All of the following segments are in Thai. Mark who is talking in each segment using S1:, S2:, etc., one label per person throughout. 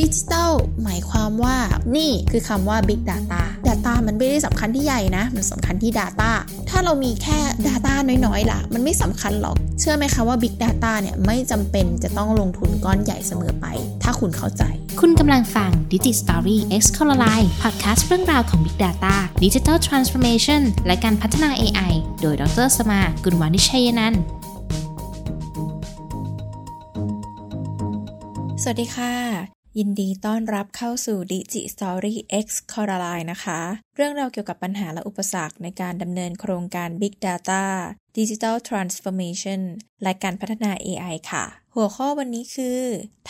S1: ดิจิทัลหมายความว่านี่คือคำว่า Big Data Data มันไม่ได้สำคัญที่ใหญ่นะ มันสำคัญที่ Data ถ้าเรามีแค่ Data น้อยๆล่ะ มันไม่สำคัญหรอก เชื่อไหมคะว่า Big Data เนี่ยไม่จำเป็นจะต้องลงทุนก้อนใหญ่เสมอไป ถ้าคุณเข้าใจ
S2: คุณกำลังฟัง Digi Story X c o l o r i n e podcast เรื่องราวของ Big Data Digital Transformation และการพัฒนา AI โดยดรสมากุลวานิชัยนันท์
S1: สวัสดีค่ะ ยินดีต้อนรับเข้าสู่ Digi Story X Coraline นะคะ เรื่องราวเกี่ยวกับปัญหาและอุปสรรคในการดำเนินโครงการ Big Data Digital Transformation และการพัฒนา AI ค่ะ หัวข้อวันนี้คือ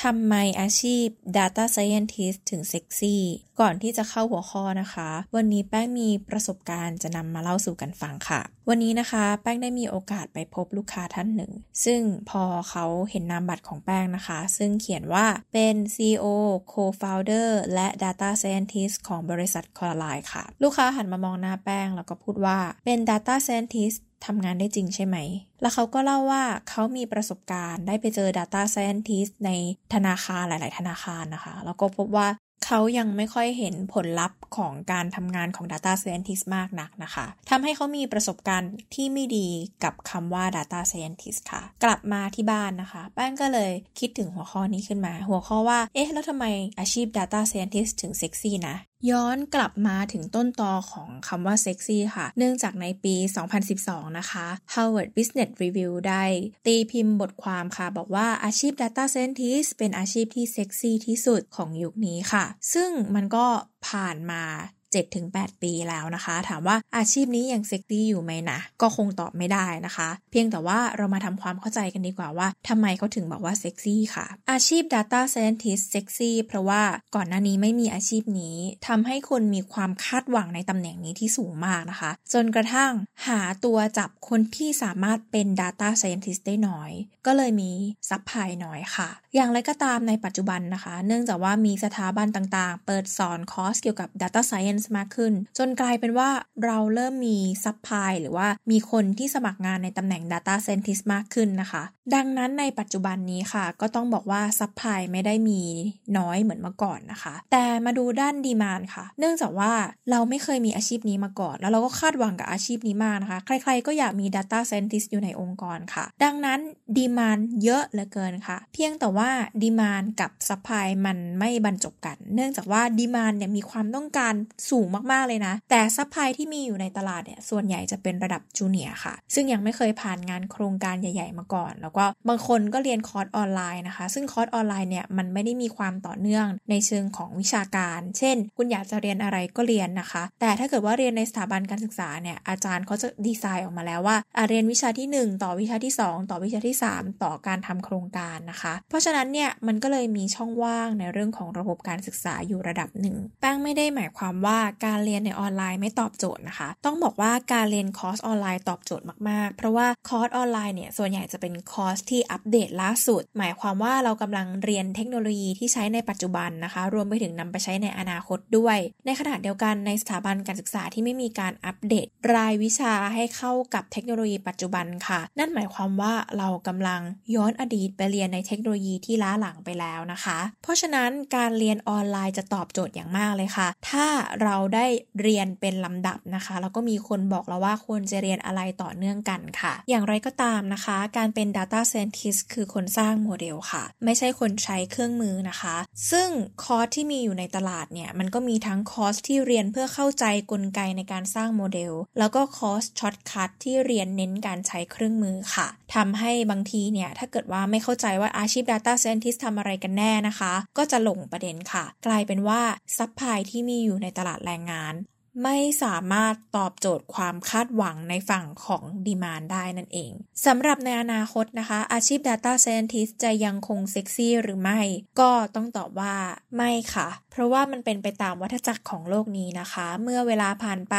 S1: ทำไมอาชีพ Data Scientist ถึงเซ็กซี่ ก่อนที่จะเข้าหัวข้อนะคะ วันนี้แป้งมีประสบการณ์จะนำมาเล่าสู่กันฟังค่ะ วันนี้นะคะ แป้งได้มีโอกาสไปพบลูกค้าท่านหนึ่ง ซึ่งพอเขาเห็นนามบัตรของแป้งนะคะ ซึ่งเขียนว่าเป็น CEO Co-founder และ Data Scientist ของบริษัทคอร์ไลค่ะ ลูกค้าหันมามองหน้าแป้งแล้วก็พูดว่าเป็น Data Scientist ทำงานได้จริงใช่ไหม แล้วเขาก็เล่าว่าเขามีประสบการณ์ได้ไปเจอ Data Scientist ในธนาคารหลาย ๆ ธนาคารนะคะ แล้วก็พบว่าเขายังไม่ค่อยเห็นผลลัพธ์ของการทำงานของ Data Scientist มากนักนะคะทำให้เขามีประสบการณ์ที่ไม่ดีกับคำว่า Data Scientist ค่ะ กลับมาที่บ้านนะคะ แป้งก็เลยคิดถึงหัวข้อนี้ขึ้นมา หัวข้อว่า เอ๊ะ แล้วทำไมอาชีพ Data Scientist ถึงเซ็กซี่นะ ย้อนกลับมาถึงต้นตอของคำว่าเซ็กซี่ค่ะ เนื่องจากในปี 2012 นะคะ Harvard Business Review ได้ ตีพิมพ์บทความค่ะ บอกว่าอาชีพ Data Scientist เป็นอาชีพที่เซ็กซี่ที่สุดของยุคนี้ค่ะ ซึ่งมันก็ผ่านมา 7-8 ปีแล้วนะคะ ถามว่าอาชีพนี้ยังเซ็กซี่อยู่ไหมนะก็คงตอบไม่ได้นะคะ เพียงแต่ว่าเรามาทำความเข้าใจกันดีกว่าว่าทำไมเขาถึงบอกว่าเซ็กซี่ค่ะ อาชีพ Data Scientist เซ็กซี่เพราะว่าก่อนหน้านี้ไม่มีอาชีพนี้ทำให้คนมีความคาดหวังในตำแหน่งนี้ที่สูงมากนะคะ จนกระทั่งหาตัวจับคนที่สามารถเป็น Data Scientist ได้น้อย ก็เลยมี supply น้อยค่ะ อย่างไรก็ตามในปัจจุบันนะคะ เนื่องจากว่ามีสถาบันต่างๆ เปิดสอนคอร์สเกี่ยวกับ Data Science มากขึ้น จนกลายเป็นว่าเราเริ่มมี supply หรือว่ามีคนที่สมัครงานในตำแหน่ง Data Scientist มากขึ้นนะคะ ดังนั้นในปัจจุบันนี้ค่ะ ก็ต้องบอกว่า supply ไม่ได้มีน้อยเหมือนเมื่อก่อนนะคะ แต่มาดูด้าน demand ค่ะ เนื่องจากว่าเราไม่เคยมีอาชีพนี้มาก่อน แล้วเราก็คาดหวังกับอาชีพนี้มากนะคะ ใครๆก็อยากมี Data Scientist อยู่ในองค์กรค่ะ ดังนั้น demand เยอะเหลือเกินค่ะ เพียงแต่ว่า demand กับ supply มันไม่บรรจบกัน เนื่องจากว่า demand เนี่ยมีความต้องการสูงมากๆเลยนะ แต่ supply ที่มีอยู่ในตลาดเนี่ยส่วนใหญ่จะเป็นระดับ junior ค่ะ ซึ่งยังไม่เคยผ่านงานโครงการใหญ่ ๆ มาก่อน แล้วก็บางคนก็เรียนคอร์สออนไลน์นะคะ ซึ่งคอร์สออนไลน์เนี่ยมันไม่ได้มีความต่อเนื่องในเชิงของวิชาการ เช่น คุณอยากจะเรียนอะไรก็เรียนนะคะ แต่ถ้าเกิดว่าเรียนในสถาบันการศึกษาเนี่ยอาจารย์เขาจะดีไซน์ออกมาแล้วว่าเรียนวิชาที่ 1 ต่อวิชาที่ 2 ต่อวิชาที่ 3 ต่อการทำโครงการนะคะ เพราะฉะนั้นเนี่ยมันก็เลยมีช่องว่างในเรื่องของระบบการศึกษาอยู่ระดับหนึ่งแป้งไม่ได้หมายความว่าการเรียนในออนไลน์ไม่ตอบโจทย์นะคะ ต้องบอกว่าการเรียนคอร์สออนไลน์ตอบโจทย์มากๆ เพราะว่าคอร์สออนไลน์เนี่ยส่วนใหญ่จะเป็นคอร์สที่อัปเดตล่าสุด หมายความว่าเรากำลังเรียนเทคโนโลยีที่ใช้ในปัจจุบันนะคะ รวมไปถึงนำไปใช้ในอนาคตด้วย ในขณะเดียวกันในสถาบันการศึกษาที่ไม่มีการอัปเดต รายวิชาให้เข้ากับเทคโนโลยีปัจจุบันค่ะ นั่นหมายความว่าเรากำลังย้อนอดีตไปเรียนในเทคโนโลยีที่ล้าหลังไปแล้วนะคะ เพราะฉะนั้นการเรียนออนไลน์จะตอบโจทย์อย่างมากเลยค่ะ ถ้าเราได้เรียนเป็นลำดับนะคะ แล้วก็มีคนบอกเราว่าควรจะเรียนอะไรต่อเนื่องกันค่ะ อย่างไรก็ตามนะคะ การเป็น Data Scientist คือคนสร้างโมเดลค่ะ ไม่ใช่คนใช้เครื่องมือนะคะ ซึ่งคอร์สที่มีอยู่ในตลาดเนี่ย มันก็มีทั้งคอร์สที่เรียนเพื่อเข้าใจกลไกในการสร้างโมเดล แล้วก็คอร์ส shortcut ที่เรียนเน้นการใช้เครื่องมือค่ะทำให้บางทีเนี่ย ถ้าเกิดว่าไม่เข้าใจว่าอาชีพ Data Scientist ทำอะไรกันแน่นะคะ ก็จะหลงประเด็นค่ะ กลายเป็นว่า supply ที่มีอยู่ในตลาดแรงงาน ไม่สามารถตอบโจทย์ความคาดหวังในฝั่งของ demand ได้นั่นเองสำหรับในอนาคตนะคะ อาชีพ Data Scientist จะยังคงเซ็กซี่หรือไม่ ก็ต้องตอบว่าไม่ค่ะ เพราะว่ามันเป็นไปตามวัฏจักรของโลกนี้นะคะ เมื่อเวลาผ่านไป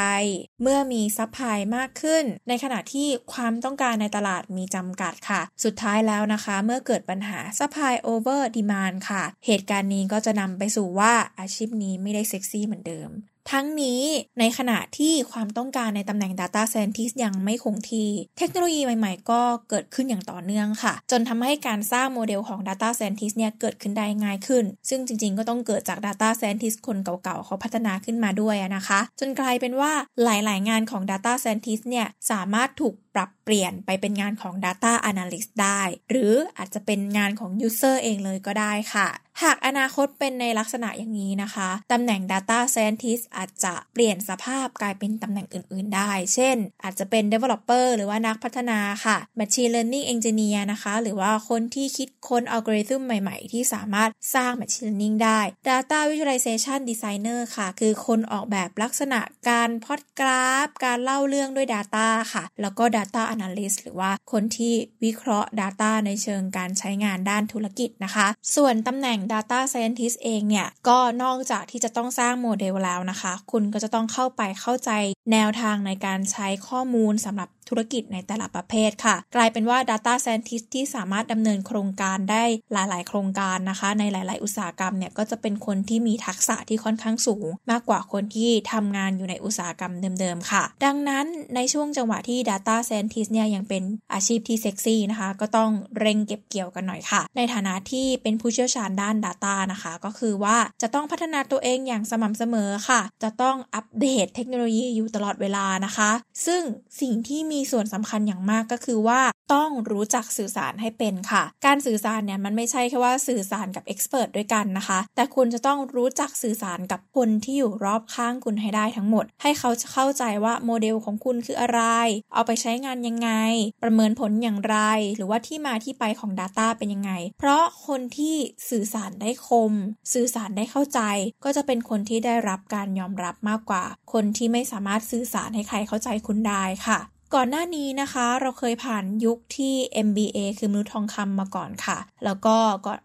S1: เมื่อมี supply มากขึ้น ในขณะที่ความต้องการในตลาดมีจำกัดค่ะ สุดท้ายแล้วนะคะ เมื่อเกิดปัญหา supply over demand ค่ะ เหตุการณ์นี้ก็จะนำไปสู่ว่าอาชีพนี้ไม่ได้เซ็กซี่เหมือนเดิม ทั้งนี้ในขณะที่ความต้องการในตำแหน่ง Data Scientist ยังไม่คงที่ เทคโนโลยีใหม่ๆ ก็เกิดขึ้นอย่างต่อเนื่องค่ะ จนทำให้การสร้างโมเดลของ Data Scientist เนี่ยเกิดขึ้นได้ง่ายขึ้น ซึ่งจริงๆ ก็ต้องเกิดจาก Data Scientist คนเก่าๆ เขาพัฒนาขึ้นมาด้วยนะคะ จนกลายเป็นว่าหลายๆ งานของ Data Scientist เนี่ยสามารถถูก ปรับเปลี่ยนไปเป็นงานของ Data Analyst ได้ หรืออาจจะเป็นงานของ User เองเลยก็ได้ค่ะ หากอนาคตเป็นในลักษณะอย่างนี้นะคะ ตำแหน่ง Data Scientist อาจจะเปลี่ยนสภาพกลายเป็นตำแหน่งอื่น ๆ ได้ เช่น อาจจะเป็น Developer หรือว่านักพัฒนาค่ะ Machine Learning Engineer นะคะ หรือว่าคนที่คิดค้นอัลกอริทึมใหม่ ๆ ที่สามารถสร้าง Machine Learning ได้ Data Visualization Designer ค่ะ คือคนออกแบบลักษณะการพอดกราฟ การเล่าเรื่องด้วย Data ค่ะ แล้วก็ Data Analyst หรือว่าคนที่วิเคราะห์ Data ในเชิงการใช้งานด้านธุรกิจนะคะ ส่วนตำแหน่ง Data Scientist เองเนี่ยก็นอกจากที่จะต้องสร้างโมเดลแล้วนะคะ คุณก็จะต้องเข้าไปเข้าใจแนวทางในการใช้ข้อมูลสำหรับธุรกิจในแต่ละประเภทค่ะ กลายเป็นว่า Data Scientist ที่สามารถดำเนินโครงการได้หลาย ๆ โครงการนะคะ ในหลาย ๆ อุตสาหกรรมเนี่ยก็จะเป็นคนที่มีทักษะที่ค่อนข้างสูง มากกว่าคนที่ทำงานอยู่ในอุตสาหกรรมเดิม ๆ ค่ะ ดังนั้นในช่วงจังหวะที่ Data Scientist เนี่ยยังเป็นอาชีพที่เซ็กซี่นะคะ ก็ต้องเร่งเก็บเกี่ยวกันหน่อยค่ะ ในฐานะที่เป็นผู้เชี่ยวชาญด้าน Data นะคะ ก็คือว่าจะต้องพัฒนาตัวเองอย่างสม่ำเสมอค่ะ จะต้องอัปเดตเทคโนโลยีอยู่ตลอดเวลานะคะ ซึ่งสิ่งที่มีีส่วนสำคัญอย่างมากก็คือว่าต้องรู้จักสื่อสารให้เป็นค่ะ การสื่อสารเนี่ยมันไม่ใช่แค่ว่าสื่อสารกับเอ็กซ์เพรสด้วยกันนะคะ แต่คุณจะต้องรู้จักสื่อสารกับคนที่อยู่รอบข้างคุณให้ได้ทั้งหมด ให้เขาเข้าใจว่าโมเดลของคุณคืออะไร เอาไปใช้งานยังไง ประเมินผลอย่างไร หรือว่าที่มาที่ไปของ Data เป็นยังไง เพราะคนที่สื่อสารได้คม สื่อสารได้เข้าใจ ก็จะเป็นคนที่ได้รับการยอมรับมากกว่า คนที่ไม่สามารถสื่อสารให้ใครเข้าใจคุณได้ค่ะ ก่อนหน้านี้นะคะเราเคยผ่านยุคที่ MBA คือมนุษย์ทองคำมาก่อนค่ะ แล้วก็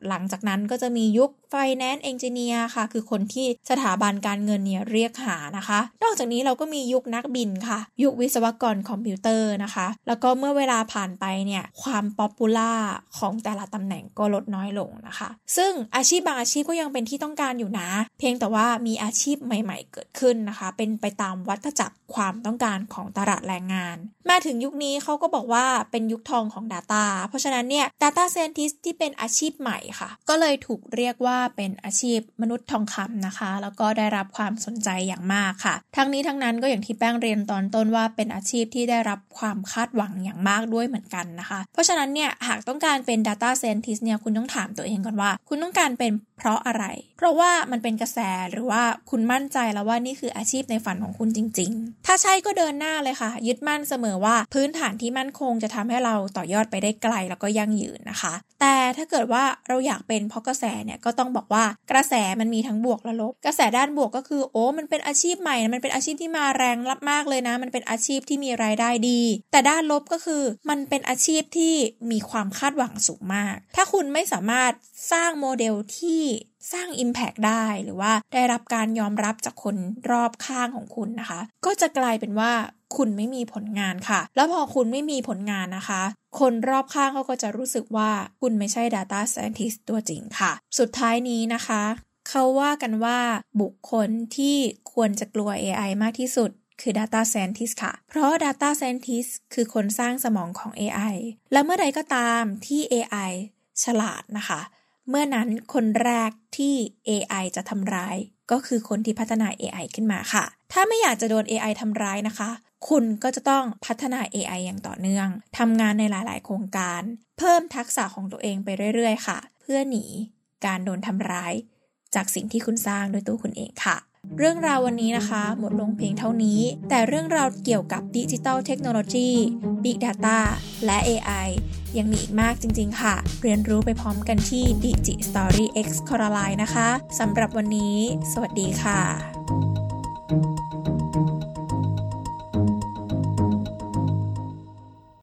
S1: หลังจากนั้นก็จะมียุค Finance Engineer ค่ะ คือคนที่สถาบันการเงินเนี่ยเรียกหานะคะ นอกจากนี้เราก็มียุคนักบินค่ะ ยุควิศวกรคอมพิวเตอร์นะคะ แล้วก็เมื่อเวลาผ่านไปเนี่ยความ popularของแต่ละตำแหน่งก็ลดน้อยลงนะคะ ซึ่งอาชีพบางอาชีพก็ยังเป็นที่ต้องการอยู่นะ เพียงแต่ว่ามีอาชีพใหม่ ๆ เกิดขึ้นนะคะ เป็นไปตามวัฏจักรความต้องการของตลาดแรงงาน มาถึงยุคนี้เขาก็บอกว่าเป็นยุคทองของ Data เพราะฉะนั้นเนี่ย Data Scientist ที่เป็นอาชีพใหม่ค่ะ ก็เลยถูกเรียกว่าเป็นอาชีพมนุษย์ทองคำนะคะ แล้วก็ได้รับความสนใจอย่างมากค่ะ ทั้งนี้ทั้งนั้นก็อย่างที่แป้งเรียนตอนต้นว่าเป็นอาชีพที่ได้รับความคาดหวังอย่างมากด้วยเหมือนกันนะคะ เพราะฉะนั้นเนี่ยหากต้องการเป็น Data Scientist เนี่ยคุณต้องถามตัวเองก่อนว่า คุณต้องการเป็นเพราะอะไร เพราะว่ามันเป็นกระแสหรือว่าคุณมั่นใจแล้วว่านี่คืออาชีพในฝันของคุณจริง ๆ ถ้าใช่ก็เดินหน้าเลยค่ะ ยึดมั่นเสมอว่าพื้นฐานที่มั่นคงจะทำให้เราต่อยอดไปได้ไกลแล้วก็ยั่งยืนนะคะ แต่ถ้าเกิดว่าเราอยากเป็นเพราะกระแสเนี่ยก็ต้องบอกว่ากระแสมันมีทั้งบวกและลบ กระแสด้านบวกก็คือ โอ้มันเป็นอาชีพใหม่มันเป็นอาชีพที่มาแรงรับมากเลยนะ มันเป็นอาชีพที่มีรายได้ดี แต่ด้านลบก็คือ มันเป็นอาชีพที่มีความคาดหวังสูงมาก ถ้าคุณไม่สามารถสร้างโมเดลที่สร้าง Impact ได้หรือว่าได้รับการยอมรับจากคนรอบข้างของคุณนะคะ ก็จะกลายเป็นว่า คุณไม่มีผลงานค่ะ แล้วพอคุณไม่มีผลงานนะคะ คนรอบข้างเขาก็จะรู้สึกว่าคุณไม่ใช่ Data Scientist ตัวจริงค่ะ สุดท้ายนี้นะคะเขาว่ากันว่าบุคคลที่ควรจะกลัว AI มากที่สุดคือ Data Scientist ค่ะ เพราะ Data Scientist คือคนสร้างสมองของ AI และเมื่อใดก็ตามที่ AI ฉลาดนะคะ เมื่อนั้นคนแรกที่ AI จะทำร้าย ก็คือคนที่พัฒนา AI ขึ้นมาค่ะ ถ้าไม่อยากจะโดน AI ทำร้ายนะคะ คุณก็จะต้องพัฒนา AI อย่างต่อเนื่องทำงานในหลาย ๆ โครงการ เพิ่มทักษะของตัวเองไปเรื่อย ๆ ค่ะ เพื่อหนีการโดนทำร้าย จากสิ่งที่คุณสร้างด้วยตัวคุณเองค่ะ เรื่องราววันนี้นะคะ หมดลงเพียงเท่านี้ แต่เรื่องราวเกี่ยวกับดิจิทัลเทคโนโลยี Big Data และ AI ยังมีอีกมากจริง ๆ ค่ะ เรียนรู้ไปพร้อมกันที่ Digi Story X Coraline นะคะสำหรับวันนี้ สวัสดีค่ะ